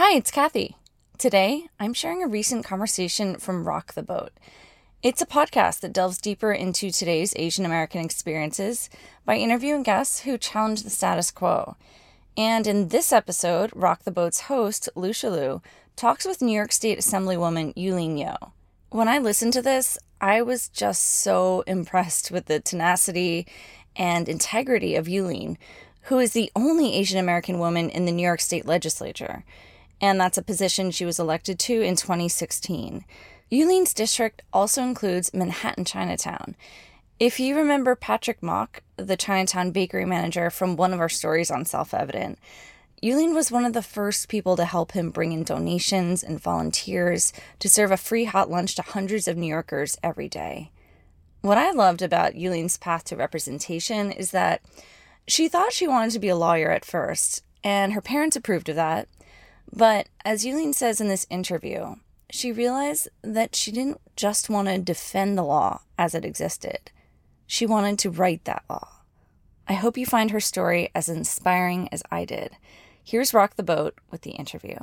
Hi, it's Kathy. Today, I'm sharing a recent conversation from Rock the Boat. It's a podcast that delves deeper into today's Asian American experiences by interviewing guests who challenge the status quo. And in this episode, Rock the Boat's host, Lucia Liu, talks with New York State Assemblywoman Yuh-Line Niou. When I listened to this, I was just so impressed with the tenacity and integrity of Yuh-Line, who is the only Asian American woman in the New York State legislature and that's a position she was elected to in 2016. Yuh-Line's district also includes Manhattan Chinatown. If you remember Patrick Mock, the Chinatown bakery manager from one of our stories on Self Evident, Yuh-Line was one of the first people to help him bring in donations and volunteers to serve a free hot lunch to hundreds of New Yorkers every day. What I loved about Yuh-Line's path to representation is that she thought she wanted to be a lawyer at first, and her parents approved of that. But as Yuh-Line says in this interview, she realized that she didn't just want to defend the law as it existed. She wanted to write that law. I hope you find her story as inspiring as I did. Here's Rock the Boat with the interview.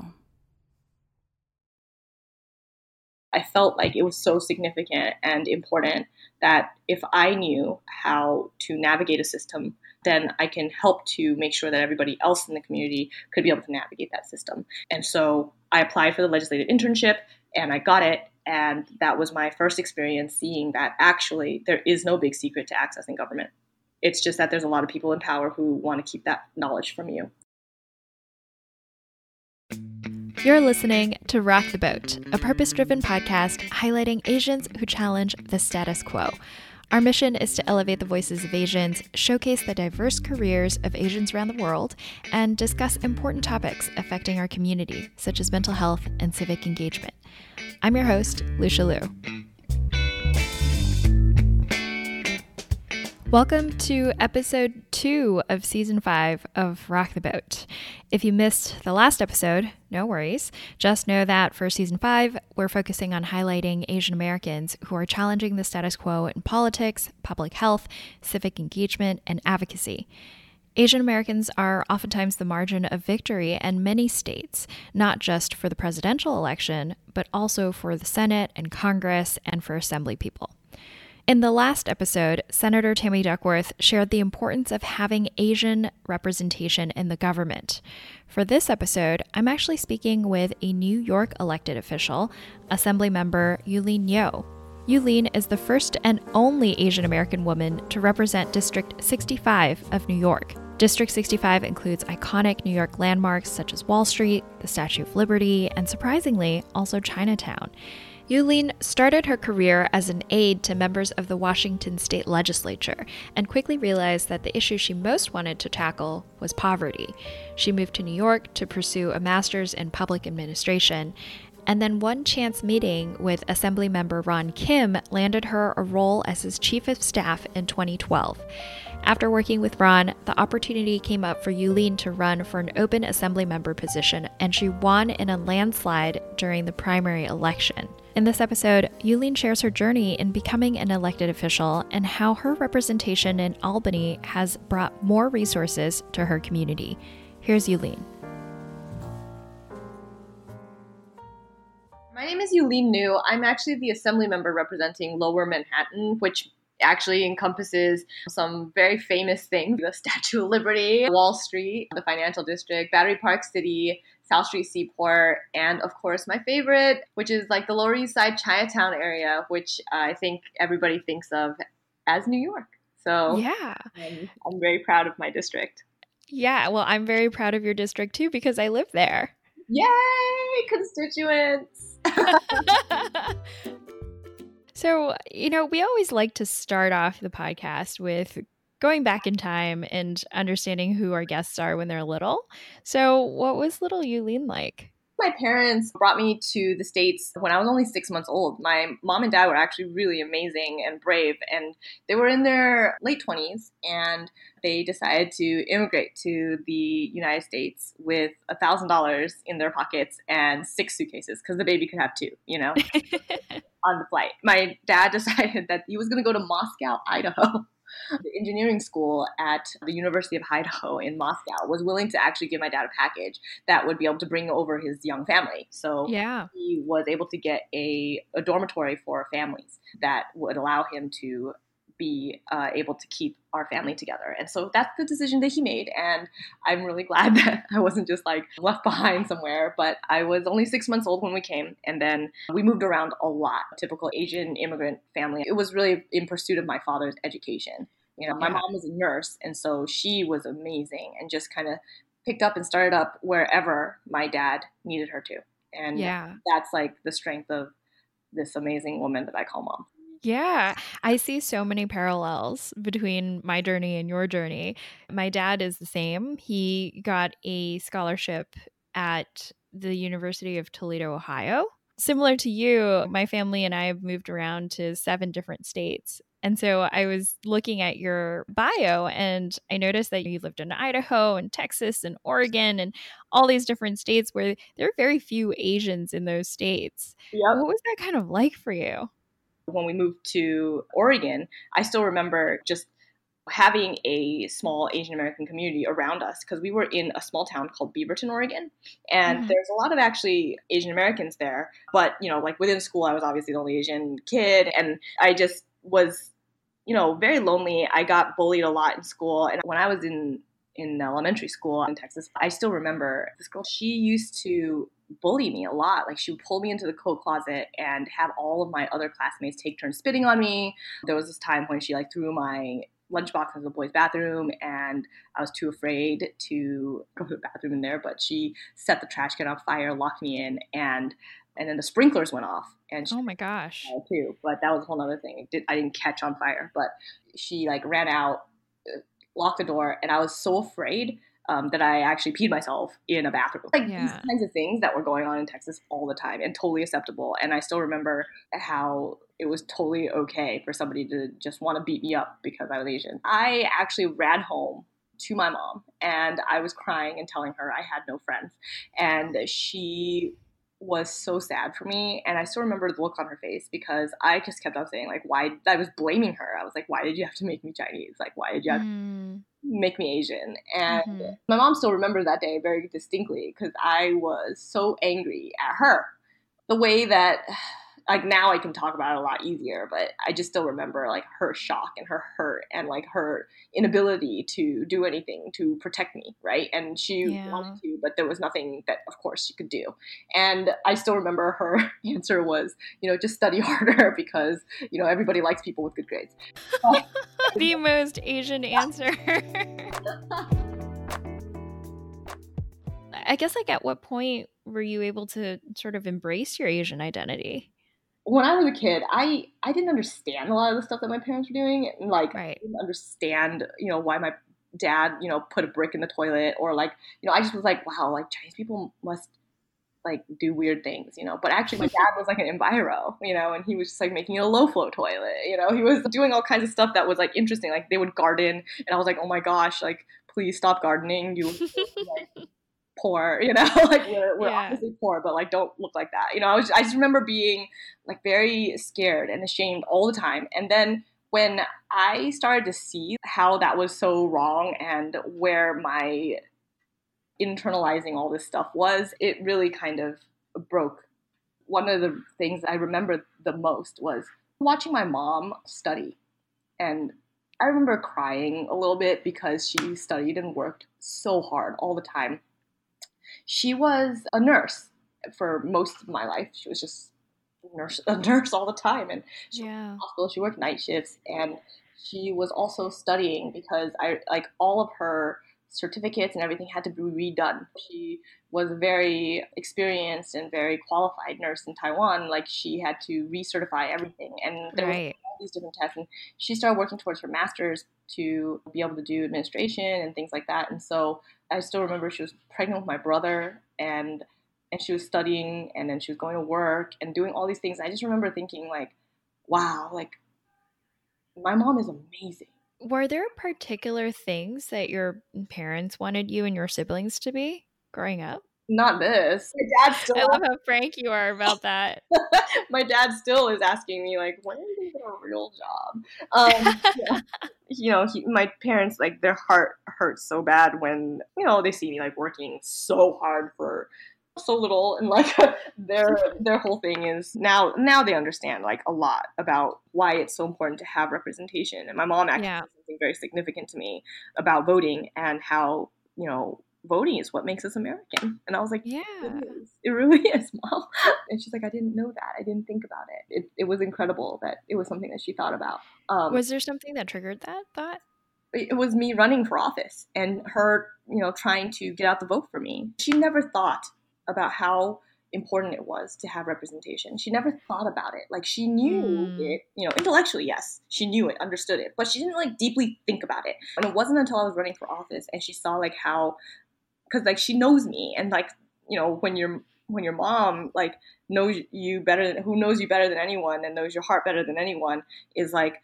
I felt like it was so significant and important that if I knew how to navigate a system, then I can help to make sure that everybody else in the community could be able to navigate that system. And so I applied for the legislative internship and I got it. And that was my first experience seeing that actually there is no big secret to accessing government. It's just that there's a lot of people in power who want to keep that knowledge from you. You're listening to Rock the Boat, a purpose driven podcast highlighting Asians who challenge the status quo. Our mission is to elevate the voices of Asians, showcase the diverse careers of Asians around the world, and discuss important topics affecting our community, such as mental health and civic engagement. I'm your host, Lucia Liu. Welcome to episode two of season five of Rock the Boat. If you missed the last episode, no worries. Just know that for season five, we're focusing on highlighting Asian Americans who are challenging the status quo in politics, public health, civic engagement, and advocacy. Asian Americans are oftentimes the margin of victory in many states, not just for the presidential election, but also for the Senate and Congress and for assembly people. In the last episode, Senator Tammy Duckworth shared the importance of having Asian representation in the government. For this episode, I'm actually speaking with a New York elected official, Assembly member Yuh-Line Niou. Yuh-Line is the first and only Asian American woman to represent District 65 of New York. District 65 includes iconic New York landmarks such as Wall Street, the Statue of Liberty, and surprisingly, also Chinatown. Yuh-Line started her career as an aide to members of the Washington state legislature and quickly realized that the issue she most wanted to tackle was poverty. She moved to New York to pursue a master's in public administration, and then one chance meeting with Assemblymember Ron Kim landed her a role as his chief of staff in 2012. After working with Ron, the opportunity came up for Yuh-Line to run for an open assembly member position, and she won in a landslide during the primary election. In this episode, Yuh-Line shares her journey in becoming an elected official and how her representation in Albany has brought more resources to her community. Here's Yuh-Line. My name is Yuh-Line I'm actually the assembly member representing Lower Manhattan, which actually encompasses some very famous things the Statue of Liberty, Wall Street, the financial district, Battery Park City, South Street Seaport, and of course my favorite, which is like the Lower East Side Chinatown area, which I think everybody thinks of as New York. So yeah, I'm, I'm very proud of my district. Yeah, well, I'm very proud of your district too because I live there. Yay, constituents! so, you know, we always like to start off the podcast with going back in time and understanding who our guests are when they're little. So, what was little Yuh-Line like? My parents brought me to the States when I was only six months old. My mom and dad were actually really amazing and brave, and they were in their late 20s, and they decided to immigrate to the United States with $1,000 in their pockets and six suitcases because the baby could have two, you know, on the flight. My dad decided that he was going to go to Moscow, Idaho The engineering school at the University of Idaho in Moscow was willing to actually give my dad a package that would be able to bring over his young family. So yeah. he was able to get a, a dormitory for families that would allow him to be uh, able to keep our family together. And so that's the decision that he made. And I'm really glad that I wasn't just like left behind somewhere, but I was only six months old when we came. And then we moved around a lot, typical Asian immigrant family. It was really in pursuit of my father's education. You know, my Yeah. mom was a nurse, and so she was amazing and just kind of picked up and started up wherever my dad needed her to. And Yeah. that's like the strength of this amazing woman that I call mom. Yeah, I see so many parallels between my journey and your journey. My dad is the same. He got a scholarship at the University of Toledo, Ohio. Similar to you, my family and I have moved around to seven different states. And so I was looking at your bio and I noticed that you lived in Idaho and Texas and Oregon and all these different states where there are very few Asians in those states. Yep. What was that kind of like for you? When we moved to Oregon, I still remember just having a small Asian American community around us because we were in a small town called Beaverton, Oregon. And Mhm. there's a lot of actually Asian Americans there. But, you know, like within school, I was obviously the only Asian kid. And I just was, you know, very lonely. I got bullied a lot in school. And when I was in in elementary school in Texas, I still remember this girl. She used to bully me a lot. Like she would pull me into the coat closet and have all of my other classmates take turns spitting on me. There was this time when she like threw my lunchbox into the boys' bathroom and I was too afraid to go to the bathroom in there, but she set the trash can on fire, locked me in, and and then the sprinklers went off and she Oh my gosh. too. But that was a whole other thing. It did, I didn't catch on fire, but she like ran out, locked the door, and I was so afraid um, that I actually peed myself in a bathroom. Like these kinds of things that were going on in Texas all the time and totally acceptable. And I still remember how it was totally okay for somebody to just want to beat me up because I was Asian. I actually ran home to my mom and I was crying and telling her I had no friends. And she was so sad for me and i still remember the look on her face because i just kept on saying like why i was blaming her. I was like why did you have to make me chinese? Like why did you have to Mm, make me asian? And Mhm. my mom still remembers that day very distinctly because i was so angry at her. The way that like now i can talk about it a lot easier but i just still remember like her shock and her hurt and like her inability to do anything to protect me right? And she Yeah. wanted to but there was nothing that of course she could do and i still remember her answer was you know just study harder because you know everybody likes people with good grades the most Asian answer. I guess, like, at what point were you able to sort of embrace your Asian identity? when I was a kid, I I didn't understand a lot of the stuff that my parents were doing, and like Right. I didn't understand, you know, why my dad, you know, put a brick in the toilet, or like, you know, I just was like, wow, like Chinese people must like do weird things, you know. But actually, my dad was like an enviro, you know, and he was just like making a low flow toilet, you know. He was doing all kinds of stuff that was like interesting. Like they would garden, and I was like, oh my gosh, like please stop gardening. You like poor, you know, like we're, we're Yeah. obviously poor, but like don't look like that. You know, I was I just remember being like very scared and ashamed all the time. And then when I started to see how that was so wrong and where my internalizing all this stuff was, it really kind of broke. One of the things I remember the most was watching my mom study. And I remember crying a little bit because she studied and worked so hard all the time. She was a nurse for most of my life. She was just nurse, a nurse all the time, and she Yeah. hospital. She worked night shifts, and she was also studying because I like all of her certificates and everything had to be redone. She was a very experienced and very qualified nurse in Taiwan. Like she had to recertify everything, and there was all these different tests. And she started working towards her master's to be able to do administration and things like that. And so I still remember she was pregnant with my brother, and and she was studying, and then she was going to work and doing all these things. I just remember thinking like, wow, like my mom is amazing. Were there particular things that your parents wanted you and your siblings to be growing up? not this. My dad still. I love how frank you are about that. my dad still is asking me like, when are you gonna get a real job? Um, yeah. You know, he, my parents like their heart hurts so bad when you know they see me like working so hard for so little and like their their whole thing is now now they understand like a lot about why it's so important to have representation and my mom actually yeah. something very significant to me about voting and how you know voting is what makes us American. And I was like, yeah, it, it really is, mom. And she's like, I didn't know that. I didn't think about it. It, it was incredible that it was something that she thought about. Um, was there something that triggered that thought? It was me running for office and her, you know, trying to get out the vote for me. She never thought about how important it was to have representation. She never thought about it. Like she knew mm. it, you know, intellectually, yes, she knew it, understood it, but she didn't like deeply think about it. And it wasn't until I was running for office and she saw like how because like she knows me and like you know when your when your mom like knows you better than who knows you better than anyone and knows your heart better than anyone is like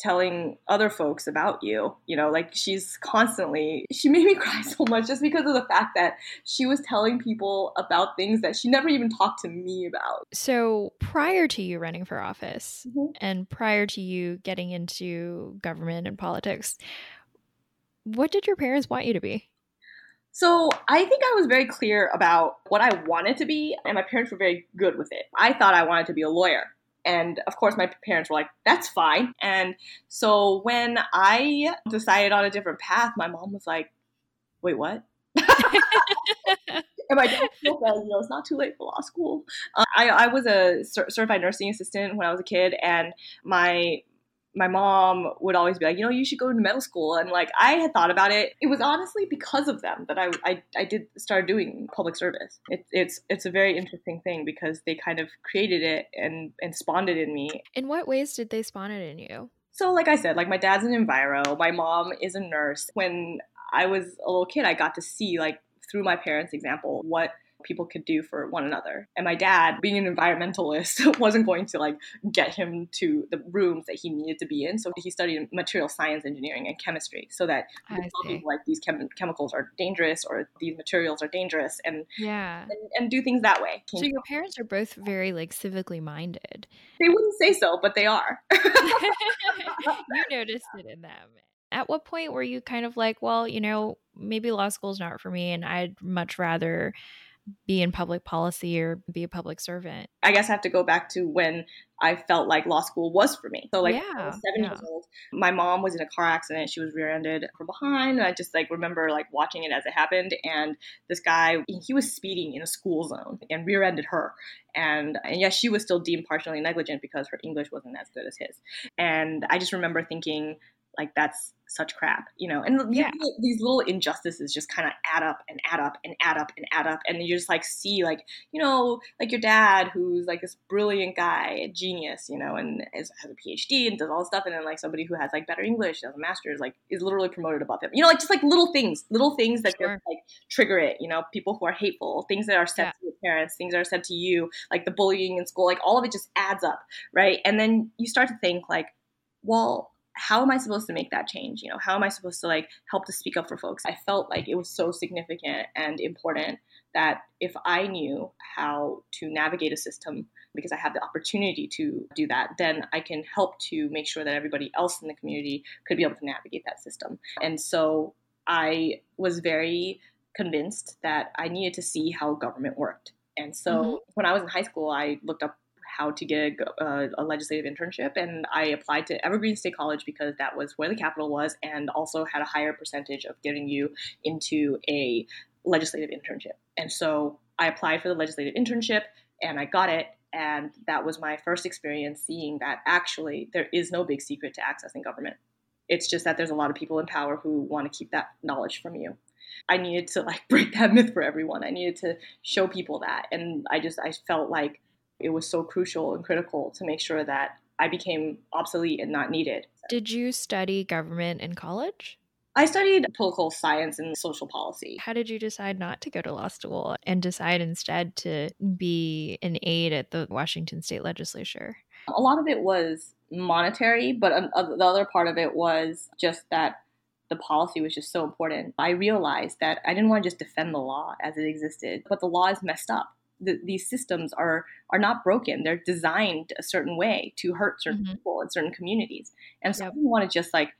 telling other folks about you you know like she's constantly she made me cry so much just because of the fact that she was telling people about things that she never even talked to me about so prior to you running for office mm-hmm. and prior to you getting into government and politics what did your parents want you to be so I think I was very clear about what I wanted to be, and my parents were very good with it. I thought I wanted to be a lawyer. And of course, my parents were like, that's fine. And so when I decided on a different path, my mom was like, wait, what? and my dad still said, you know, it's not too late for law school. Uh, I, I was a certified nursing assistant when I was a kid, and my my mom would always be like, you know, you should go to medical school. And like, I had thought about it. It was honestly because of them that I, I, I did start doing public service. It, it's, it's a very interesting thing because they kind of created it and, and spawned it in me. In what ways did they spawn it in you? So, like I said, like my dad's an enviro, my mom is a nurse. When I was a little kid, I got to see like through my parents' example what people could do for one another. And my dad, being an environmentalist, wasn't going to like get him to the rooms that he needed to be in. So he studied material science engineering and chemistry so that he could tell people like these chem- chemicals are dangerous or these materials are dangerous and yeah and, and do things that way. So your parents are both very like civically minded. They wouldn't say so, but they are. you noticed it in them. At what point were you kind of like, well, you know, maybe law school's not for me and I'd much rather be in public policy or be a public servant. I guess I have to go back to when I felt like law school was for me. So like yeah, I was seven yeah. years old. My mom was in a car accident. She was rear-ended from behind. And I just like remember like watching it as it happened. And this guy, he was speeding in a school zone and rear-ended her. And and yes, she was still deemed partially negligent because her English wasn't as good as his. And I just remember thinking, like that's such crap, you know. And yeah. these, these little injustices just kind of add up and add up and add up and add up, and you just like see like you know like your dad who's like this brilliant guy, a genius, you know, and is, has a PhD and does all this stuff, and then like somebody who has like better English, has a master's, like is literally promoted above him, you know, like just like little things, little things that sure. just like trigger it, you know, people who are hateful, things that are said yeah. to your parents, things that are said to you, like the bullying in school, like all of it just adds up, right? And then you start to think like, well how am I supposed to make that change? You know, how am I supposed to like help to speak up for folks? I felt like it was so significant and important that if I knew how to navigate a system because I have the opportunity to do that, then I can help to make sure that everybody else in the community could be able to navigate that system. And so I was very convinced that I needed to see how government worked. And so mm-hmm. when I was in high school, I looked up how to get a, a, legislative internship, and I applied to Evergreen State College because that was where the capital was, and also had a higher percentage of getting you into a legislative internship. And so I applied for the legislative internship, and I got it. And that was my first experience seeing that actually there is no big secret to accessing government. It's just that there's a lot of people in power who want to keep that knowledge from you. I needed to like break that myth for everyone. I needed to show people that. And I just I felt like it was so crucial and critical to make sure that I became obsolete and not needed. Did you study government in college? I studied political science and social policy. How did you decide not to go to law school and decide instead to be an aide at the Washington state legislature? A lot of it was monetary, but uh, the other part of it was just that the policy was just so important, I realized that I didn't want to just defend the law as it existed, but the law is messed up. The, these systems are are not broken. They're designed a certain way to hurt certain mm-hmm. people in certain communities. And so yep. I didn't want to just like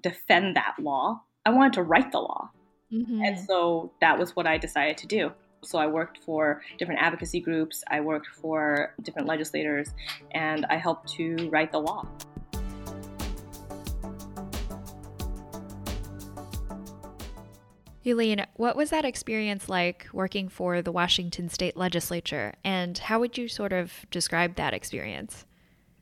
defend that law. I wanted to write the law. Mm-hmm. And so that was what I decided to do. So I worked for different advocacy groups, I worked for different legislators, and I helped to write the law. Yuh-Line, what was that experience like working for the Washington state legislature, and how would you sort of describe that experience?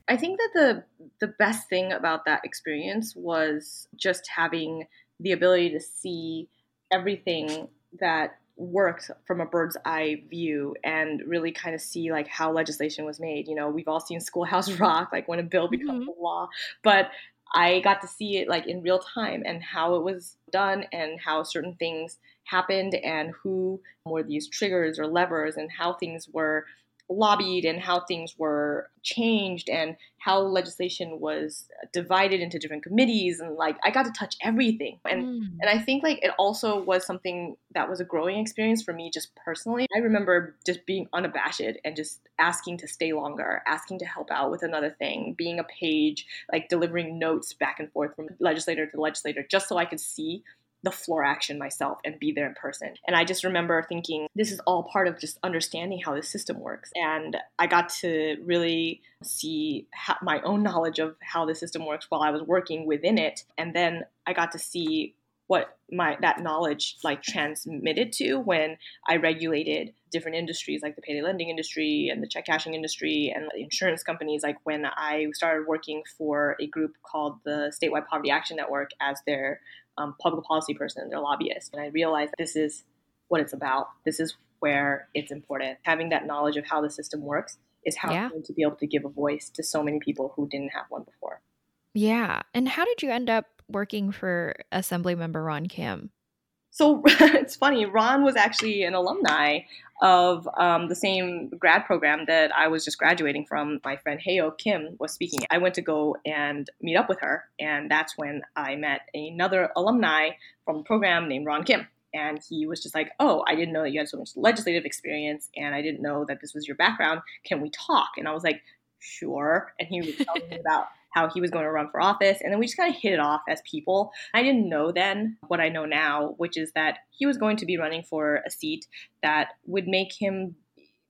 I think that the the best thing about that experience was just having the ability to see everything that worked from a bird's eye view and really kind of see like how legislation was made. You know, we've all seen Schoolhouse Rock, like when a bill becomes mm-hmm. a law, but I got to see it like in real time and how it was done and how certain things happened and who were these triggers or levers and how things were lobbied and how things were changed and how legislation was divided into different committees and like I got to touch everything and mm. and I think like it also was something that was a growing experience for me just personally. I remember just being unabashed and just asking to stay longer, asking to help out with another thing, being a page, like delivering notes back and forth from legislator to legislator just so I could see the floor action myself and be there in person. And I just remember thinking, this is all part of just understanding how the system works. And I got to really see my own knowledge of how the system works while I was working within it. And then I got to see what my that knowledge like transmitted to when I regulated different industries like the payday lending industry and the check cashing industry and insurance companies like when I started working for a group called the statewide poverty action network as their um, public policy person, their lobbyist. And I realized this is what it's about. This is where it's important. Having that knowledge of how the system works is how yeah. To be able to give a voice to so many people who didn't have one before. Yeah. And how did you end up working for Assemblymember Ron Kim? So it's funny, Ron was actually an alumni of um, the same grad program that I was just graduating from. My friend Heyo Kim was speaking. I went to go and meet up with her, and that's when I met another alumni from the program named Ron Kim. And he was just like, Oh, I didn't know that you had so much legislative experience, and I didn't know that this was your background. Can we talk? And I was like, Sure. And he was telling me about how he was going to run for office. And then we just kind of hit it off as people. I didn't know then what I know now, which is that he was going to be running for a seat that would make him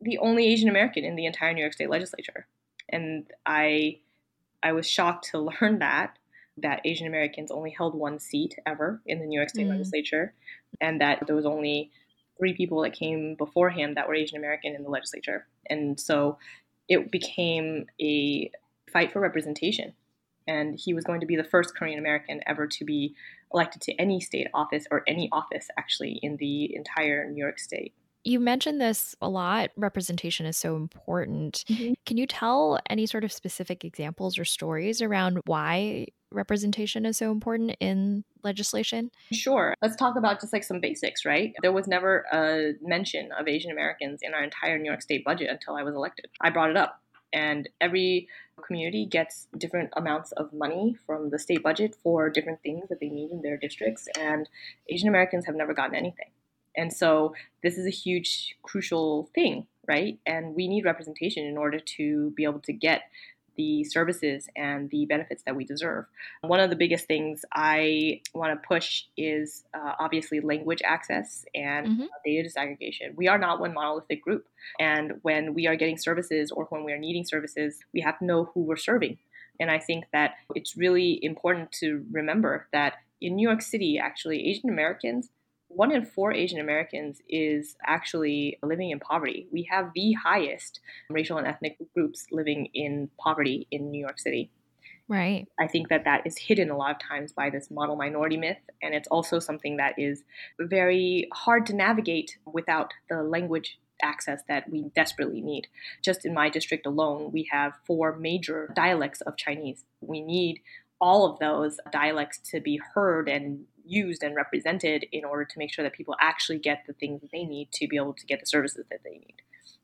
the only Asian American in the entire New York State legislature. And I I was shocked to learn that that Asian Americans only held one seat ever in the New York State mm. legislature and that there was only three people that came before him that were Asian American in the legislature. And so it became a fight for representation. And he was going to be the first Korean American ever to be elected to any state office or any office actually in the entire New York State. You mentioned this a lot. Representation is so important. Mm-hmm. Can you tell any sort of specific examples or stories around why representation is so important in legislation? Sure. Let's talk about just like some basics, right? There was never a mention of Asian Americans in our entire New York State budget until I was elected. I brought it up and every community gets different amounts of money from the state budget for different things that they need in their districts and asian americans have never gotten anything. And so this is a huge crucial thing right? And we need representation in order to be able to get the services and the benefits that we deserve. One of the biggest things I want to push is uh, obviously language access and mm-hmm. data disaggregation. We are not one monolithic group. And when we are getting services or when we are needing services, we have to know who we're serving. And I think that it's really important to remember that in New York City, actually, Asian Americans one in four Asian Americans is actually living in poverty. We have the highest racial and ethnic groups living in poverty in New York City. Right. I think that that is hidden a lot of times by this model minority myth. And it's also something that is very hard to navigate without the language access that we desperately need. Just in my district alone, we have four major dialects of Chinese. We need all of those dialects to be heard and used and represented in order to make sure that people actually get the things that they need to be able to get the services that they need.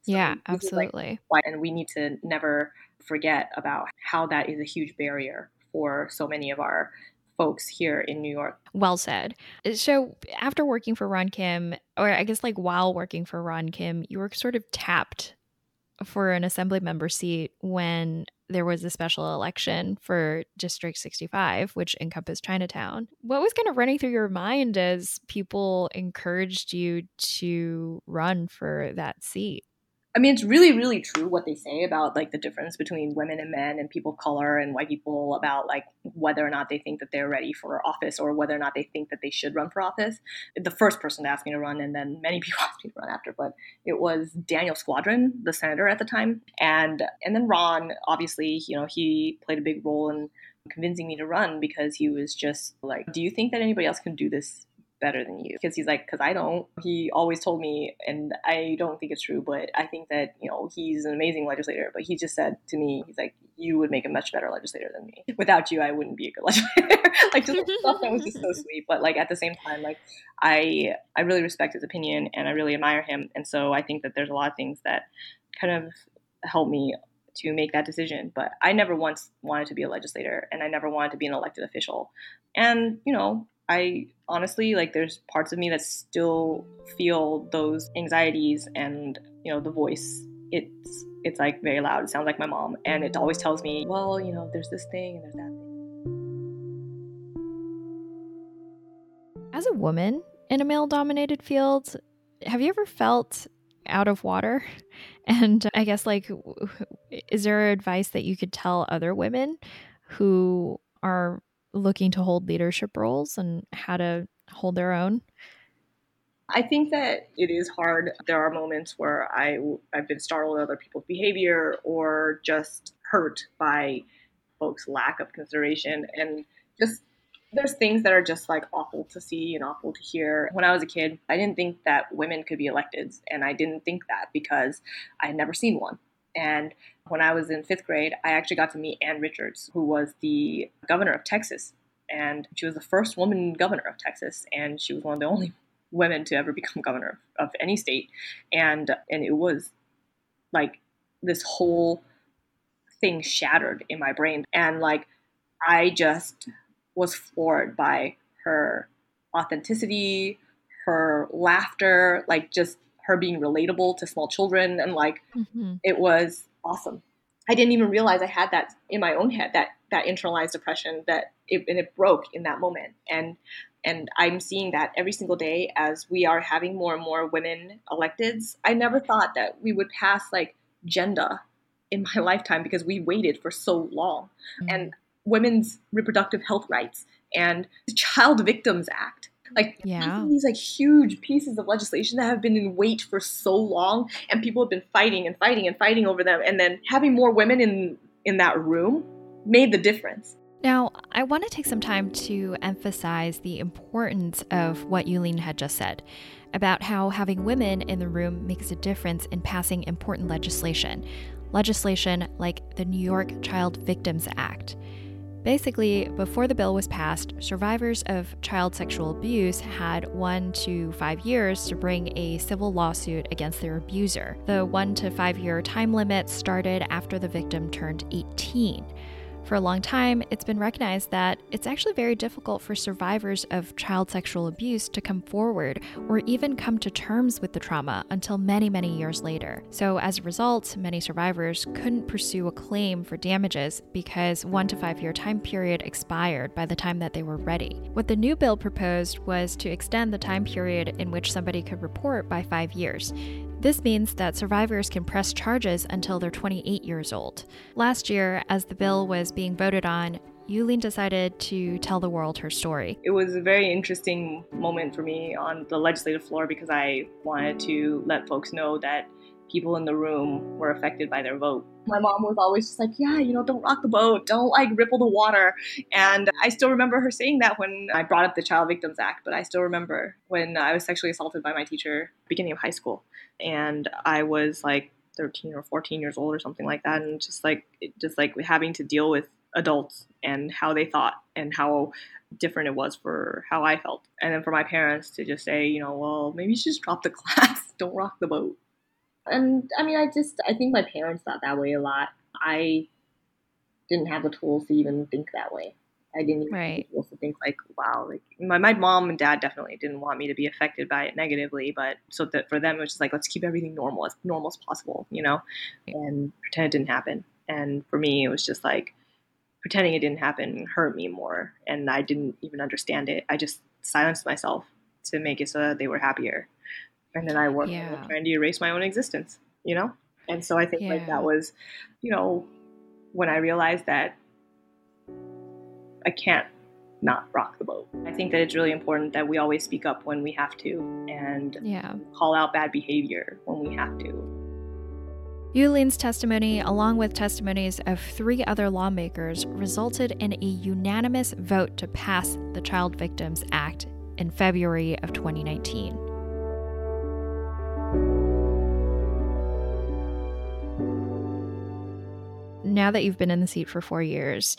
So yeah, absolutely. Like and we need to never forget about how that is a huge barrier for so many of our folks here in New York. Well said. Uh, so, after working for Ron Kim, or I guess like while working for Ron Kim, you were sort of tapped for an assembly member seat when there was a special election for District 65, which encompassed Chinatown. What was kind of running through your mind as people encouraged you to run for that seat? I mean, it's really, really true what they say about like the difference between women and men and people of color and white people about like whether or not they think that they're ready for office or whether or not they think that they should run for office. The first person to ask me to run, and then many people asked me to run after, but it was Daniel Squadron, the senator at the time, and and then Ron. Obviously, you know, he played a big role in convincing me to run because he was just like, "Do you think that anybody else can do this better than you because he's like because i don't he always told me and i don't think it's true but i think that you know he's an amazing legislator but he just said to me he's like you would make a much better legislator than me without you i wouldn't be a good legislator like just stuff that was just so sweet but like at the same time like i i really respect his opinion and i really admire him and so i think that there's a lot of things that kind of help me to make that decision. But I never once wanted to be a legislator and I never wanted to be an elected official. And, you know, I honestly like there's parts of me that still feel those anxieties and you know the voice. It's it's like very loud. It sounds like my mom and it always tells me well you know there's this thing and there's that thing. As a woman in a male dominated field have you ever felt out of water? And i guess like is there advice that you could tell other women who are looking to hold leadership roles and how to hold their own? I think that it is hard. There are moments where I, I've been startled at other people's behavior or just hurt by folks' lack of consideration. And just there's things that are just like awful to see and awful to hear. When I was a kid, I didn't think that women could be elected. And I didn't think that because I had never seen one. And when I was in fifth grade, I actually got to meet Ann Richards, who was the governor of Texas. And she was the first woman governor of Texas, and she was one of the only women to ever become governor of any state. And and it was like this whole thing shattered in my brain. And like I just was floored by her authenticity, her laughter, like just her being relatable to small children and like mm-hmm. it was awesome i didn't even realize i had that in my own head that that internalized depression that it, and it broke in that moment and and i'm seeing that every single day as we are having more and more women electeds i never thought that we would pass like GENDA in my lifetime because we waited for so long mm-hmm. and women's reproductive health rights and the child victims act like yeah. these like huge pieces of legislation that have been in wait for so long and people have been fighting and fighting and fighting over them and then having more women in in that room made the difference. Now, I want to take some time to emphasize the importance of what Yuh-Line had just said about how having women in the room makes a difference in passing important legislation. Legislation like the New York Child Victims Act. Basically, before the bill was passed, survivors of child sexual abuse had one to five years to bring a civil lawsuit against their abuser. The one to five year time limit started after the victim turned 18. For a long time, it's been recognized that it's actually very difficult for survivors of child sexual abuse to come forward or even come to terms with the trauma until many, many years later. So, as a result, many survivors couldn't pursue a claim for damages because one to five year time period expired by the time that they were ready. What the new bill proposed was to extend the time period in which somebody could report by five years. This means that survivors can press charges until they're 28 years old. Last year, as the bill was being voted on, Yuh-Line decided to tell the world her story. It was a very interesting moment for me on the legislative floor because I wanted to let folks know that people in the room were affected by their vote. My mom was always just like, yeah, you know, don't rock the boat, don't like ripple the water. And I still remember her saying that when I brought up the Child Victims Act, but I still remember when I was sexually assaulted by my teacher beginning of high school. And I was like 13 or 14 years old or something like that. And just like, just like having to deal with adults and how they thought and how different it was for how I felt. And then for my parents to just say, you know, well, maybe you should just drop the class, don't rock the boat. And I mean, I just, I think my parents thought that way a lot. I didn't have the tools to even think that way. I didn't even right. think like, wow, like my, my mom and dad definitely didn't want me to be affected by it negatively, but so that for them it was just like let's keep everything normal as normal as possible, you know, and pretend it didn't happen. And for me, it was just like pretending it didn't happen hurt me more, and I didn't even understand it. I just silenced myself to make it so that they were happier, and then I worked Yeah. trying to erase my own existence, you know. And so I think like that was, you know, when I realized that I can't not rock the boat. I think that it's really important that we always speak up when we have to and Yeah. call out bad behavior when we have to. Yuh-Line's testimony, along with testimonies of three other lawmakers, resulted in a unanimous vote to pass the Child Victims Act in February of 2019. Now that you've been in the seat for four years,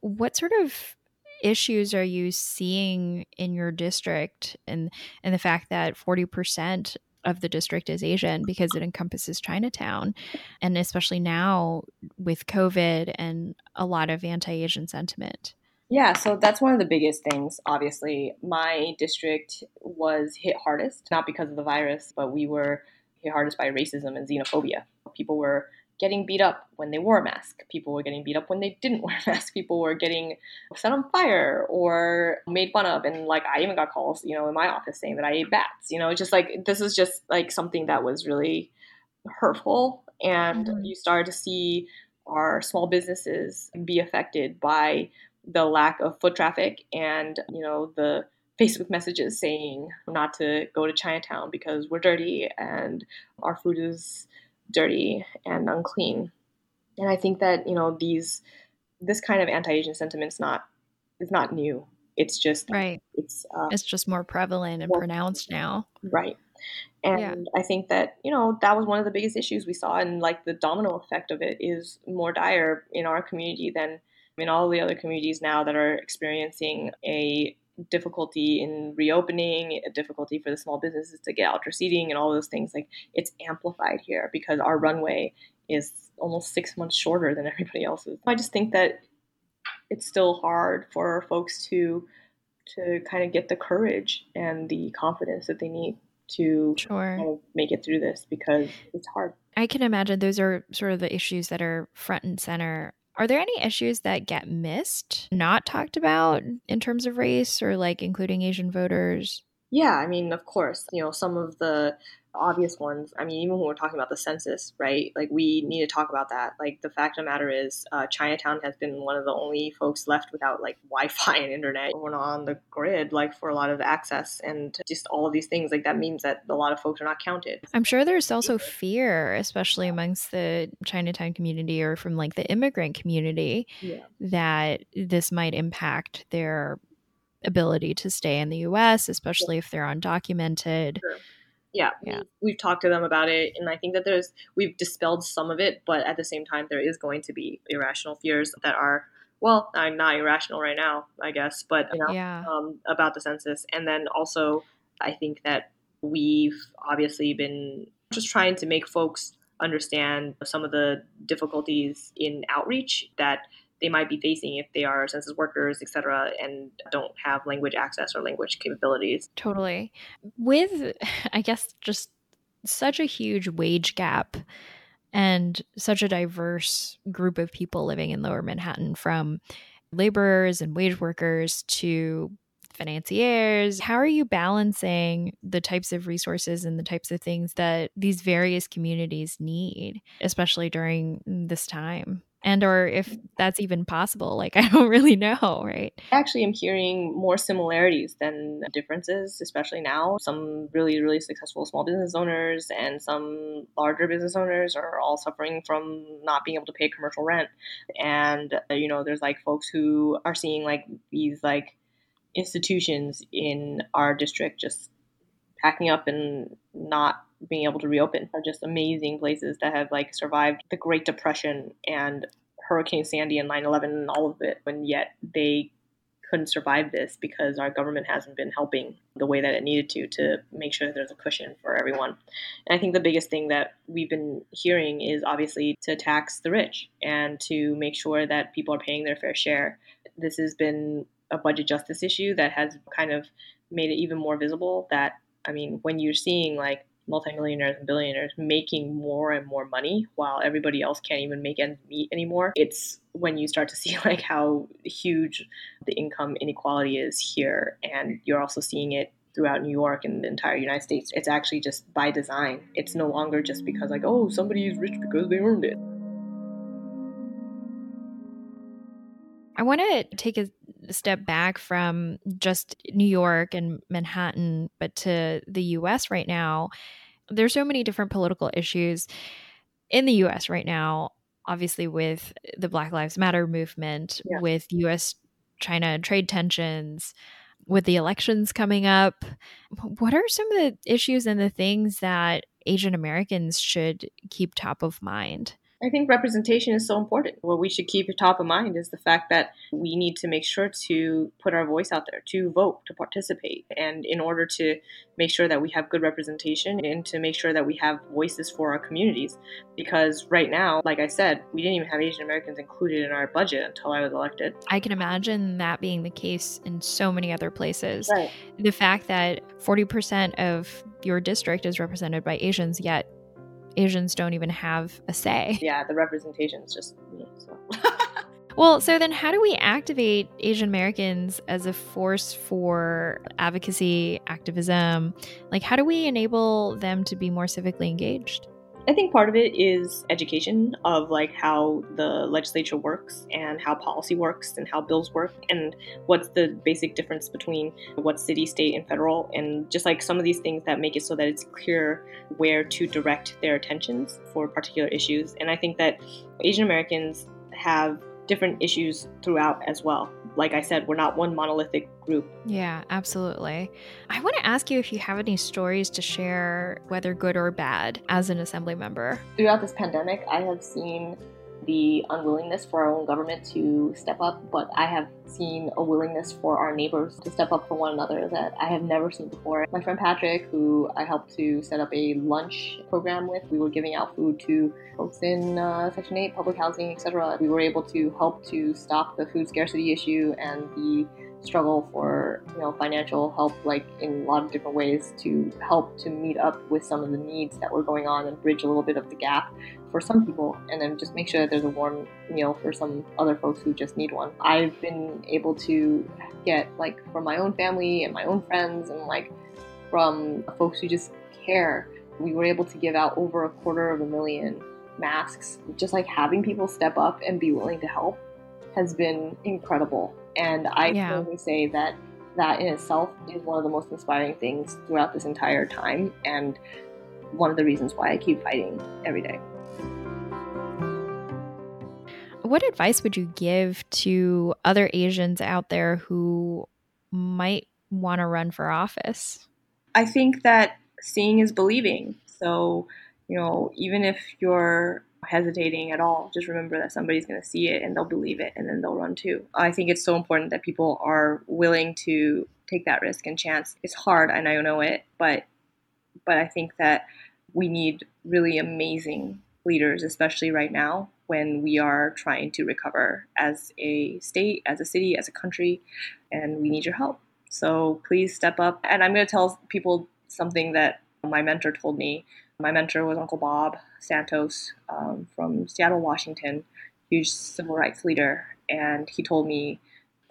what sort of issues are you seeing in your district and and the fact that 40% of the district is Asian because it encompasses Chinatown and especially now with COVID and a lot of anti-Asian sentiment. Yeah, so that's one of the biggest things. Obviously, my district was hit hardest, not because of the virus, but we were hit hardest by racism and xenophobia. People were getting beat up when they wore a mask. People were getting beat up when they didn't wear a mask. People were getting set on fire or made fun of. And like, I even got calls, you know, in my office saying that I ate bats. You know, just like, this is just like something that was really hurtful. And Mhm. you started to see our small businesses be affected by the lack of foot traffic and you know the facebook messages saying not to go to chinatown because we're dirty and our food is dirty and unclean and i think that you know these this kind of anti-asian sentiment's not is not new it's just Right. it's uh, It's just more prevalent and More- pronounced now. Right. And Yeah. I think that, you know, that was one of the biggest issues we saw. And like the domino effect of it is more dire in our community than in all the other communities now that are experiencing a difficulty in reopening, a difficulty for the small businesses to get outdoor seating and all those things. Like it's amplified here because our runway is almost six months shorter than everybody else's. I just think that it's still hard for folks to to kind of get the courage and the confidence that they need to Sure. kind of make it through this because it's hard. I can imagine those are sort of the issues that are front and center. Are there any issues that get missed, not talked about in terms of race or like including Asian voters? Yeah, I mean, of course, you know, some of the obvious ones. I mean, even when we're talking about the census, right? Like, we need to talk about that. Like, the fact of the matter is, uh, Chinatown has been one of the only folks left without like Wi-Fi and internet. We're not on the grid, like for a lot of access and just all of these things. Like, that means that a lot of folks are not counted. I'm sure there's also fear, especially amongst the Chinatown community or from like the immigrant community, Yeah. that this might impact their ability to stay in the US, especially if they're undocumented. Yeah, Yeah. We've, we've talked to them about it, and I think that there's we've dispelled some of it, but at the same time, there is going to be irrational fears that are well, I'm not irrational right now, I guess, but you know, Yeah. um, about the census, and then also, I think that we've obviously been just trying to make folks understand some of the difficulties in outreach that they might be facing if they are census workers, et cetera, and don't have language access or language capabilities. Totally. With, I guess, just such a huge wage gap and such a diverse group of people living in lower Manhattan from laborers and wage workers to financiers. How are you balancing the types of resources and the types of things that these various communities need, especially during this time? And or if that's even possible, like I don't really know, right? I actually am hearing more similarities than differences, especially now. Some really, really successful small business owners and some larger business owners are all suffering from not being able to pay commercial rent. And, uh, you know, there's like folks who are seeing like these like institutions in our district just packing up and not being able to reopen are just amazing places that have like survived the Great Depression and Hurricane Sandy and 9/11 and all of it, and yet they couldn't survive this because our government hasn't been helping the way that it needed to to make sure there's a cushion for everyone. And I think the biggest thing that we've been hearing is obviously to tax the rich and to make sure that people are paying their fair share. this has been a budget justice issue that has kind of made it even more visible that I mean, when you're seeing like multimillionaires and billionaires making more and more money while everybody else can't even make ends meet anymore, it's when you start to see like how huge the income inequality is here and you're also seeing it throughout New York and the entire United States. It's actually just by design. It's no longer just because like, oh, somebody is rich because they earned it. I want to take a step back from just New York and Manhattan, but to the US right now. There's so many different political issues in the US right now, obviously, with the Black Lives Matter movement, yeah. with US China trade tensions, with the elections coming up. What are some of the issues and the things that Asian Americans should keep top of mind? I think representation is so important. What we should keep top of mind is the fact that we need to make sure to put our voice out there, to vote, to participate. And in order to make sure that we have good representation and to make sure that we have voices for our communities. Because right now, like I said, we didn't even have Asian Americans included in our budget until I was elected. I can imagine that being the case in so many other places. Right. The fact that 40% of your district is represented by Asians, yet Asians don't even have a say. Yeah, the representation is just me. So. well, so then how do we activate Asian Americans as a force for advocacy, activism? Like, how do we enable them to be more civically engaged? I think part of it is education of like how the legislature works and how policy works and how bills work and what's the basic difference between what's city, state, and federal and just like some of these things that make it so that it's clear where to direct their attentions for particular issues. And I think that Asian Americans have different issues throughout as well. Like I said, we're not one monolithic group. Yeah, absolutely. I want to ask you if you have any stories to share, whether good or bad, as an assembly member. Throughout this pandemic, I have seen the unwillingness for our own government to step up, but I have seen a willingness for our neighbors to step up for one another that I have never seen before. My friend Patrick, who I helped to set up a lunch program with, we were giving out food to folks in uh, Section 8, public housing, etc. We were able to help to stop the food scarcity issue and the struggle for you know financial help like in a lot of different ways to help to meet up with some of the needs that were going on and bridge a little bit of the gap for some people and then just make sure that there's a warm meal for some other folks who just need one. I've been able to get like from my own family and my own friends and like from folks who just care we were able to give out over a quarter of a million masks. Just like having people step up and be willing to help has been incredible and I yeah. can only say that that in itself is one of the most inspiring things throughout this entire time and one of the reasons why I keep fighting every day. What advice would you give to other Asians out there who might want to run for office? I think that seeing is believing. So, you know, even if you're hesitating at all. Just remember that somebody's going to see it and they'll believe it and then they'll run too. I think it's so important that people are willing to take that risk and chance. It's hard and I know it, but but I think that we need really amazing leaders, especially right now when we are trying to recover as a state, as a city, as a country, and we need your help. So please step up. And I'm going to tell people something that my mentor told me my mentor was Uncle Bob Santos um, from Seattle, Washington, huge civil rights leader. And he told me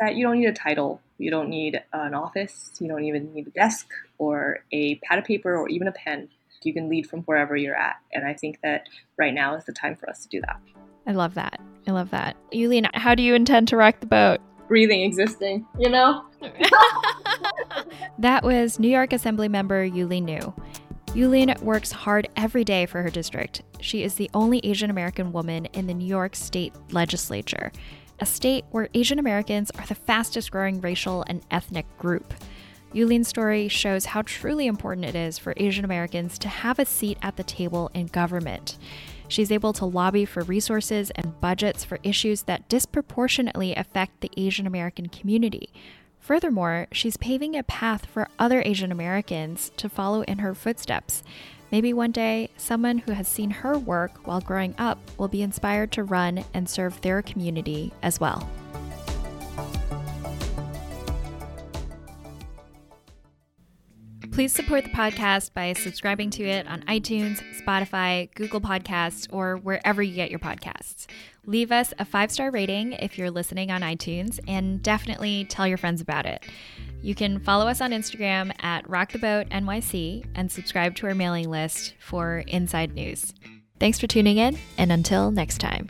that you don't need a title, you don't need an office, you don't even need a desk or a pad of paper or even a pen. You can lead from wherever you're at. And I think that right now is the time for us to do that. I love that. I love that. Yuh-Line, how do you intend to rock the boat? Breathing, existing, you know? that was New York Assembly member Yuh-Line Niou. Yuh-Line works hard every day for her district. She is the only Asian American woman in the New York State Legislature, a state where Asian Americans are the fastest growing racial and ethnic group. Yuh-Line's story shows how truly important it is for Asian Americans to have a seat at the table in government. She's able to lobby for resources and budgets for issues that disproportionately affect the Asian American community, Furthermore, she's paving a path for other Asian Americans to follow in her footsteps. Maybe one day, someone who has seen her work while growing up will be inspired to run and serve their community as well. Please support the podcast by subscribing to it on iTunes, Spotify, Google Podcasts, or wherever you get your podcasts. Leave us a five star rating if you're listening on iTunes, and definitely tell your friends about it. You can follow us on Instagram at RockTheBoatNYC and subscribe to our mailing list for inside news. Thanks for tuning in, and until next time.